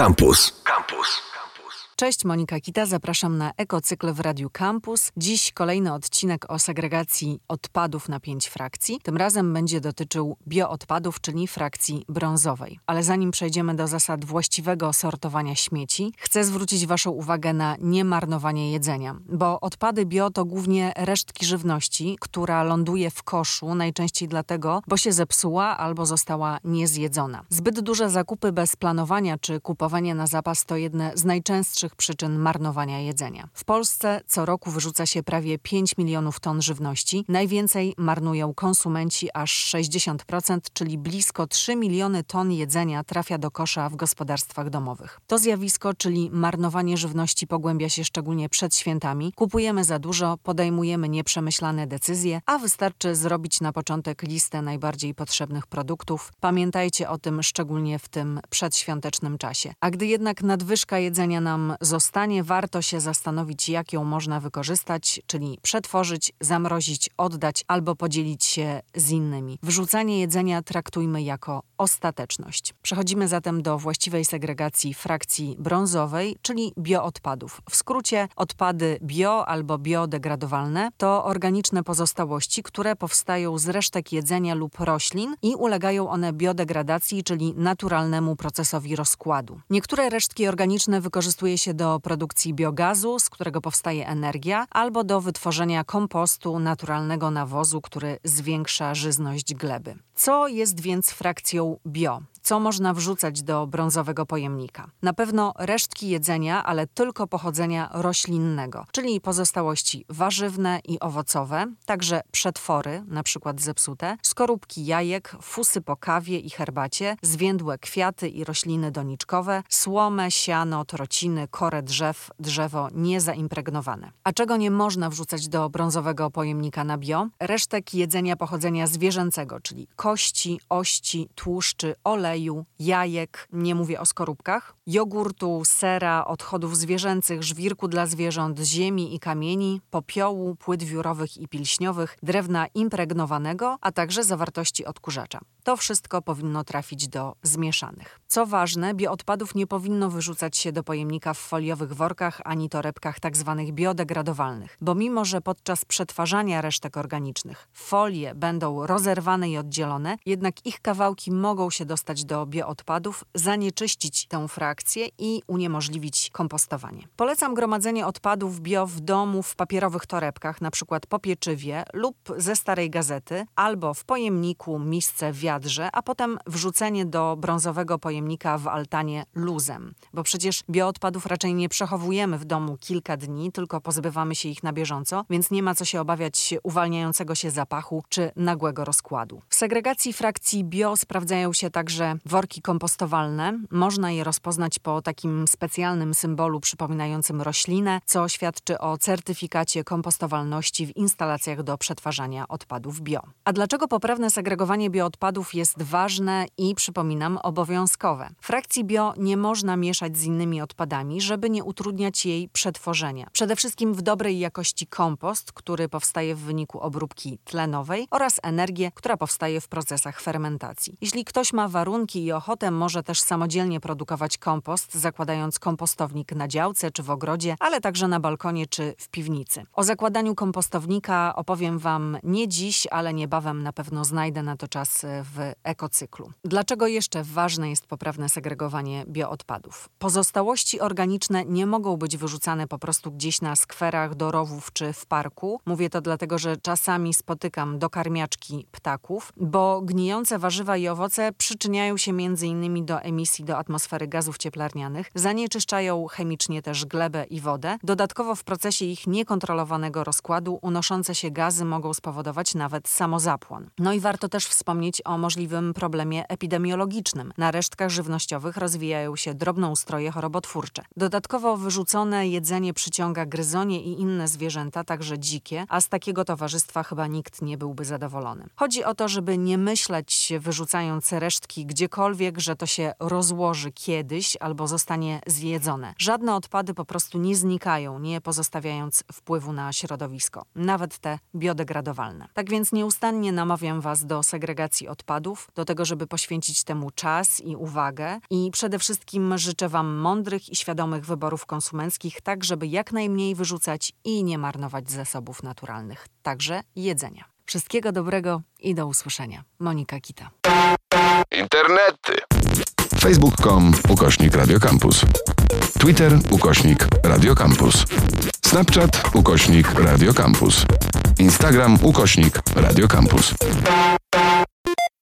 Campus. Campus. Cześć, Monika Kita, zapraszam na Ekocykl w Radiu Campus. Dziś kolejny odcinek o segregacji odpadów na pięć frakcji. Tym razem będzie dotyczył bioodpadów, czyli frakcji brązowej. Ale zanim przejdziemy do zasad właściwego sortowania śmieci, chcę zwrócić Waszą uwagę na niemarnowanie jedzenia, bo odpady bio to głównie resztki żywności, która ląduje w koszu, najczęściej dlatego, bo się zepsuła albo została niezjedzona. Zbyt duże zakupy bez planowania czy kupowanie na zapas to jedne z najczęstszych przyczyn marnowania jedzenia. W Polsce co roku wyrzuca się prawie 5 milionów ton żywności. Najwięcej marnują konsumenci, aż 60%, czyli blisko 3 miliony ton jedzenia trafia do kosza w gospodarstwach domowych. To zjawisko, czyli marnowanie żywności pogłębia się szczególnie przed świętami. Kupujemy za dużo, podejmujemy nieprzemyślane decyzje, a wystarczy zrobić na początek listę najbardziej potrzebnych produktów. Pamiętajcie o tym szczególnie w tym przedświątecznym czasie. A gdy jednak nadwyżka jedzenia nam zostanie, warto się zastanowić, jak ją można wykorzystać, czyli przetworzyć, zamrozić, oddać albo podzielić się z innymi. Wrzucanie jedzenia traktujmy jako ostateczność. Przechodzimy zatem do właściwej segregacji frakcji brązowej, czyli bioodpadów. W skrócie odpady bio albo biodegradowalne to organiczne pozostałości, które powstają z resztek jedzenia lub roślin i ulegają one biodegradacji, czyli naturalnemu procesowi rozkładu. Niektóre resztki organiczne wykorzystuje się do produkcji biogazu, z którego powstaje energia, albo do wytworzenia kompostu, naturalnego nawozu, który zwiększa żyzność gleby. Co jest więc frakcją bio? Co można wrzucać do brązowego pojemnika? Na pewno resztki jedzenia, ale tylko pochodzenia roślinnego, czyli pozostałości warzywne i owocowe, także przetwory, na przykład zepsute, skorupki jajek, fusy po kawie i herbacie, zwiędłe kwiaty i rośliny doniczkowe, słomę, siano, trociny, korę drzew, drzewo niezaimpregnowane. A czego nie można wrzucać do brązowego pojemnika na bio? Resztek jedzenia pochodzenia zwierzęcego, czyli kości, ości, tłuszczy, jajek, nie mówię o skorupkach, jogurtu, sera, odchodów zwierzęcych, żwirku dla zwierząt, ziemi i kamieni, popiołu, płyt wiórowych i pilśniowych, drewna impregnowanego, a także zawartości odkurzacza. To wszystko powinno trafić do zmieszanych. Co ważne, bioodpadów nie powinno wyrzucać się do pojemnika w foliowych workach ani torebkach tzw. Tak biodegradowalnych, bo mimo, że podczas przetwarzania resztek organicznych folie będą rozerwane i oddzielone, jednak ich kawałki mogą się dostać do bioodpadów, zanieczyścić tę frakcję i uniemożliwić kompostowanie. Polecam gromadzenie odpadów bio w domu w papierowych torebkach, np. po pieczywie lub ze starej gazety, albo w pojemniku, misce, wiadrze, a potem wrzucenie do brązowego pojemnika w altanie luzem. Bo przecież bioodpadów raczej nie przechowujemy w domu kilka dni, tylko pozbywamy się ich na bieżąco, więc nie ma co się obawiać uwalniającego się zapachu czy nagłego rozkładu. W segregacji frakcji bio sprawdzają się także worki kompostowalne. Można je rozpoznać po takim specjalnym symbolu przypominającym roślinę, co świadczy o certyfikacie kompostowalności w instalacjach do przetwarzania odpadów bio. A dlaczego poprawne segregowanie bioodpadów jest ważne i, przypominam, obowiązkowe? Frakcji bio nie można mieszać z innymi odpadami, żeby nie utrudniać jej przetworzenia. Przede wszystkim w dobrej jakości kompost, który powstaje w wyniku obróbki tlenowej oraz energię, która powstaje w procesach fermentacji. Jeśli ktoś ma warunki i ochotę, może też samodzielnie produkować kompost, zakładając kompostownik na działce czy w ogrodzie, ale także na balkonie czy w piwnicy. O zakładaniu kompostownika opowiem Wam nie dziś, ale niebawem na pewno znajdę na to czas w ekocyklu. Dlaczego jeszcze ważne jest poprawne segregowanie bioodpadów? Pozostałości organiczne nie mogą być wyrzucane po prostu gdzieś na skwerach do rowów czy w parku. Mówię to dlatego, że czasami spotykam dokarmiaczki ptaków, bo gnijące warzywa i owoce przyczyniają się m.in. do emisji do atmosfery gazów cieplarnianych, zanieczyszczają chemicznie też glebę i wodę. Dodatkowo w procesie ich niekontrolowanego rozkładu unoszące się gazy mogą spowodować nawet samozapłon. No i warto też wspomnieć o możliwym problemie epidemiologicznym. Na resztkach żywnościowych rozwijają się drobnoustroje chorobotwórcze. Dodatkowo wyrzucone jedzenie przyciąga gryzonie i inne zwierzęta, także dzikie, a z takiego towarzystwa chyba nikt nie byłby zadowolony. Chodzi o to, żeby nie myśleć, wyrzucając resztki gdziekolwiek, że to się rozłoży kiedyś albo zostanie zjedzone. Żadne odpady po prostu nie znikają, nie pozostawiając wpływu na środowisko, nawet te biodegradowalne. Tak więc nieustannie namawiam Was do segregacji odpadów, do tego, żeby poświęcić temu czas i uwagę i przede wszystkim życzę Wam mądrych i świadomych wyborów konsumenckich, tak żeby jak najmniej wyrzucać i nie marnować zasobów naturalnych, także jedzenia. Wszystkiego dobrego i do usłyszenia. Monika Kita. Internety. Facebook.com ukośnik Radiocampus. Twitter ukośnik Radiocampus. Snapchat ukośnik Radiocampus. Instagram ukośnik Radiocampus.